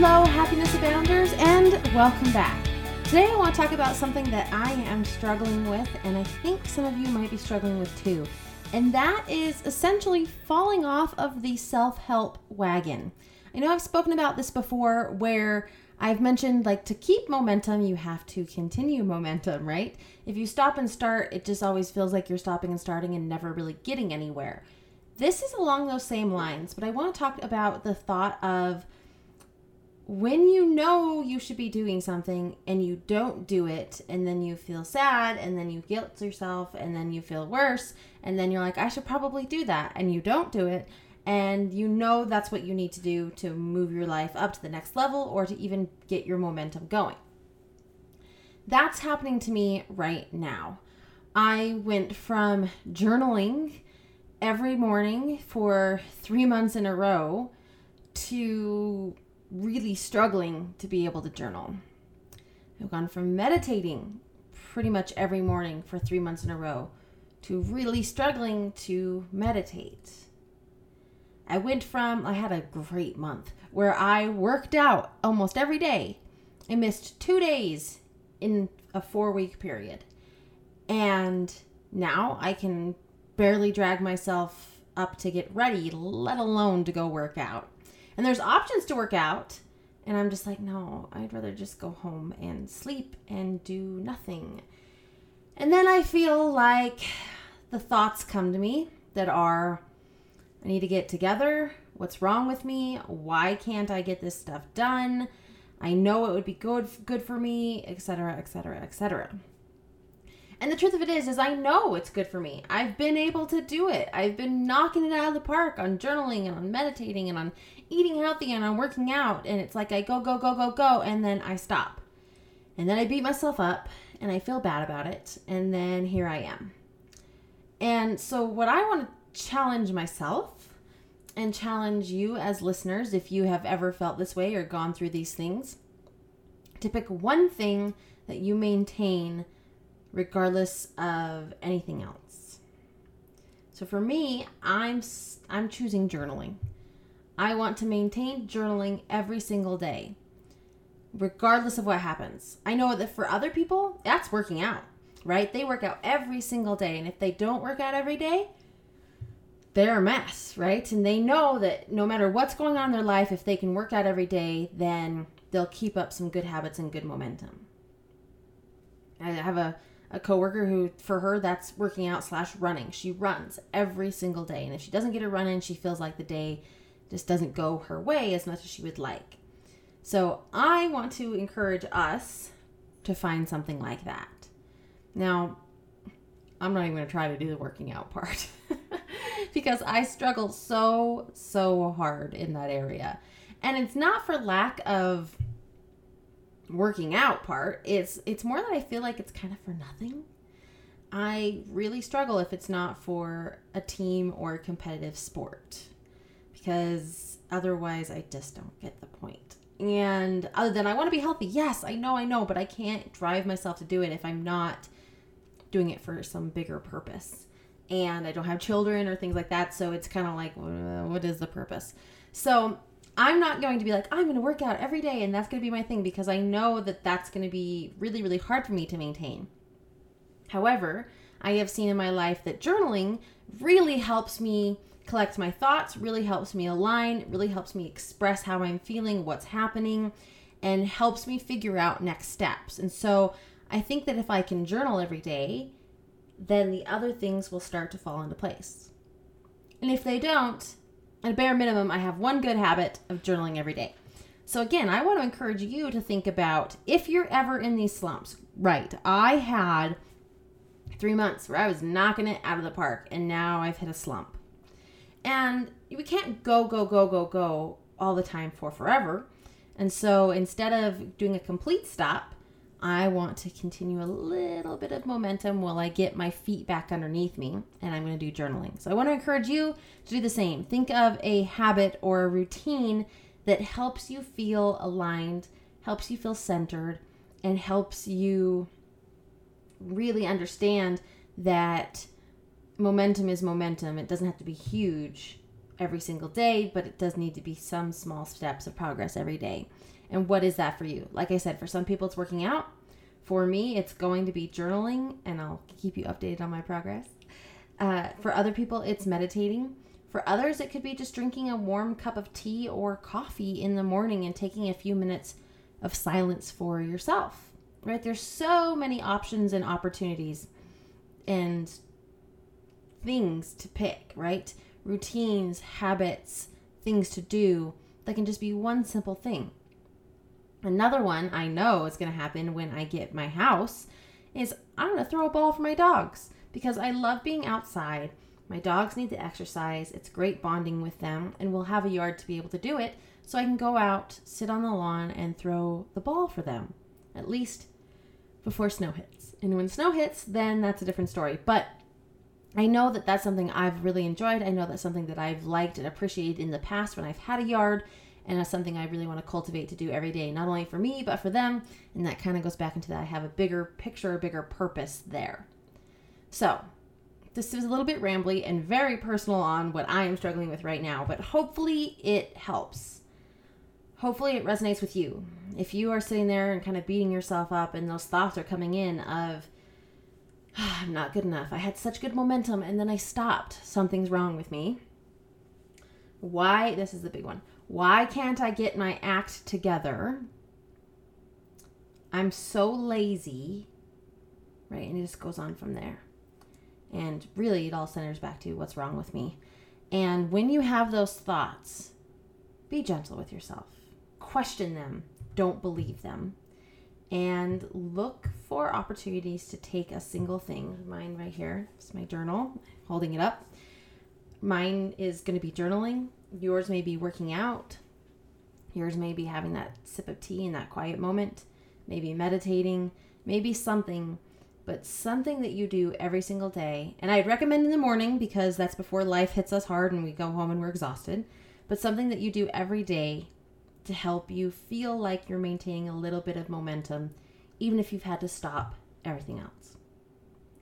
Hello, Happiness Abounders, and welcome back. Today, I want to talk about something that I am struggling with, and I think some of you might be struggling with too. And that is essentially falling off of the self help wagon. I know I've spoken about this before where I've mentioned like to keep momentum, you have to continue momentum, right? If you stop and start, it just always feels like you're stopping and starting and never really getting anywhere. This is along those same lines, but I want to talk about the thought of when you know you should be doing something and you don't do it and then you feel sad and then you guilt yourself and then you feel worse and then you're like I should probably do that and you don't do it and you know that's what you need to do to move your life up to the next level or to even get your momentum going. That's happening to me right now. I went from journaling every morning for 3 months in a row to really struggling to be able to journal. I've gone from meditating pretty much every morning for three months in a row to really struggling to meditate. I went from, I had a great month where I worked out almost every day. I missed two days in a four week period. And now I can barely drag myself up to get ready, let alone to go work out. And there's options to work out. And I'm just like, no, I'd rather just go home and sleep and do nothing. And then I feel like the thoughts come to me that are I need to get together. What's wrong with me? Why can't I get this stuff done? I know it would be good good for me, etc., etc., etc. And the truth of it is, is I know it's good for me. I've been able to do it. I've been knocking it out of the park on journaling and on meditating and on eating healthy and I'm working out. And it's like I go, go, go, go, go, and then I stop. And then I beat myself up and I feel bad about it. And then here I am. And so, what I want to challenge myself and challenge you as listeners, if you have ever felt this way or gone through these things, to pick one thing that you maintain regardless of anything else. So for me, I'm I'm choosing journaling. I want to maintain journaling every single day, regardless of what happens. I know that for other people, that's working out, right? They work out every single day. And if they don't work out every day, they're a mess, right? And they know that no matter what's going on in their life, if they can work out every day, then they'll keep up some good habits and good momentum. I have a a coworker who for her that's working out slash running she runs every single day and if she doesn't get a run in she feels like the day just doesn't go her way as much as she would like. So i want to encourage us to find something like that. Now i'm not even going to try to do the working out part because i struggle so so hard in that area. And it's not for lack of working out part. It's it's more that i feel like it's kind of for nothing. I really struggle if it's not for a team or a competitive sport because otherwise i just don't get the point. and other than i want to be healthy yes i know i know but i can't drive myself to do it if i'm not doing it for some bigger purpose and i don't have children or things like that so it's kind of like what is the purpose so I'm not going to be like, I'm going to work out every day and that's going to be my thing because I know that that's going to be really, really hard for me to maintain. However, I have seen in my life that journaling really helps me collect my thoughts, really helps me align, really helps me express how I'm feeling, what's happening, and helps me figure out next steps. And so I think that if I can journal every day, then the other things will start to fall into place. And if they don't, at a bare minimum, I have one good habit of journaling every day. So, again, I want to encourage you to think about if you're ever in these slumps. Right. I had three months where I was knocking it out of the park, and now I've hit a slump. And we can't go, go, go, go, go all the time for forever. And so instead of doing a complete stop, I want to continue a little bit of momentum while I get my feet back underneath me and I'm going to do journaling. So I want to encourage you to do the same. Think of a habit or a routine that helps you feel aligned, helps you feel centered, and helps you really understand that momentum is momentum. It doesn't have to be huge every single day, but it does need to be some small steps of progress every day. And what is that for you? Like I said, for some people, it's working out. For me, it's going to be journaling, and I'll keep you updated on my progress. Uh, for other people, it's meditating. For others, it could be just drinking a warm cup of tea or coffee in the morning and taking a few minutes of silence for yourself. Right? There's so many options and opportunities and things to pick, right? Routines, habits, things to do that can just be one simple thing. Another one I know is going to happen when I get my house is I'm going to throw a ball for my dogs because I love being outside. My dogs need the exercise. It's great bonding with them, and we'll have a yard to be able to do it. So I can go out, sit on the lawn, and throw the ball for them, at least before snow hits. And when snow hits, then that's a different story. But I know that that's something I've really enjoyed. I know that's something that I've liked and appreciated in the past when I've had a yard and that's something I really want to cultivate to do every day, not only for me, but for them. And that kind of goes back into that I have a bigger picture, a bigger purpose there. So, this is a little bit rambly and very personal on what I am struggling with right now, but hopefully it helps. Hopefully it resonates with you. If you are sitting there and kind of beating yourself up and those thoughts are coming in of, I'm not good enough. I had such good momentum and then I stopped. Something's wrong with me. Why? This is the big one. Why can't I get my act together? I'm so lazy. Right? And it just goes on from there. And really, it all centers back to what's wrong with me. And when you have those thoughts, be gentle with yourself. Question them. Don't believe them. And look for opportunities to take a single thing. Mine right here. It's my journal, holding it up. Mine is going to be journaling yours may be working out. Yours may be having that sip of tea in that quiet moment, maybe meditating, maybe something, but something that you do every single day. And I'd recommend in the morning because that's before life hits us hard and we go home and we're exhausted, but something that you do every day to help you feel like you're maintaining a little bit of momentum, even if you've had to stop everything else.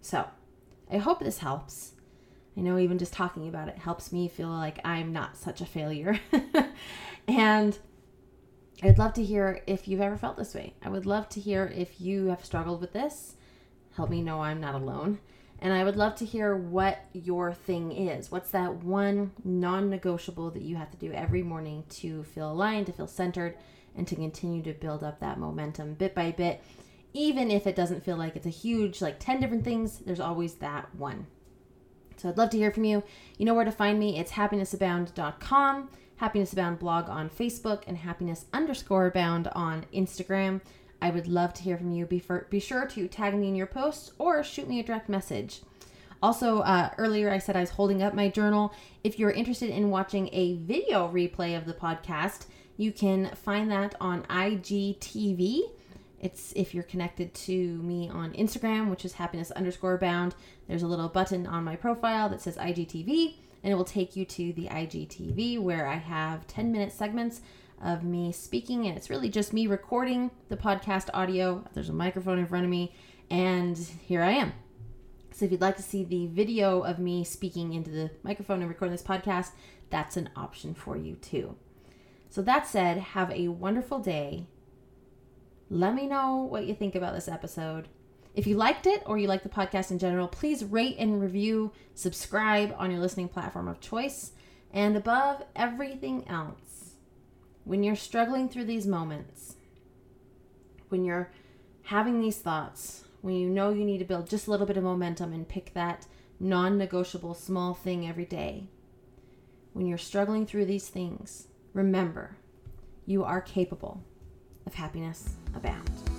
So, I hope this helps. I know even just talking about it helps me feel like I'm not such a failure. and I'd love to hear if you've ever felt this way. I would love to hear if you have struggled with this. Help me know I'm not alone. And I would love to hear what your thing is. What's that one non negotiable that you have to do every morning to feel aligned, to feel centered, and to continue to build up that momentum bit by bit? Even if it doesn't feel like it's a huge, like 10 different things, there's always that one. So I'd love to hear from you. You know where to find me. It's happinessabound.com, Happiness Abound blog on Facebook, and happiness underscore bound on Instagram. I would love to hear from you. Be, be sure to tag me in your posts or shoot me a direct message. Also, uh, earlier I said I was holding up my journal. If you're interested in watching a video replay of the podcast, you can find that on IGTV. It's if you're connected to me on Instagram, which is happiness underscore bound. There's a little button on my profile that says IGTV, and it will take you to the IGTV where I have 10 minute segments of me speaking, and it's really just me recording the podcast audio. There's a microphone in front of me, and here I am. So if you'd like to see the video of me speaking into the microphone and recording this podcast, that's an option for you too. So that said, have a wonderful day let me know what you think about this episode. If you liked it or you like the podcast in general, please rate and review, subscribe on your listening platform of choice. And above everything else, when you're struggling through these moments, when you're having these thoughts, when you know you need to build just a little bit of momentum and pick that non negotiable small thing every day, when you're struggling through these things, remember you are capable of happiness abound.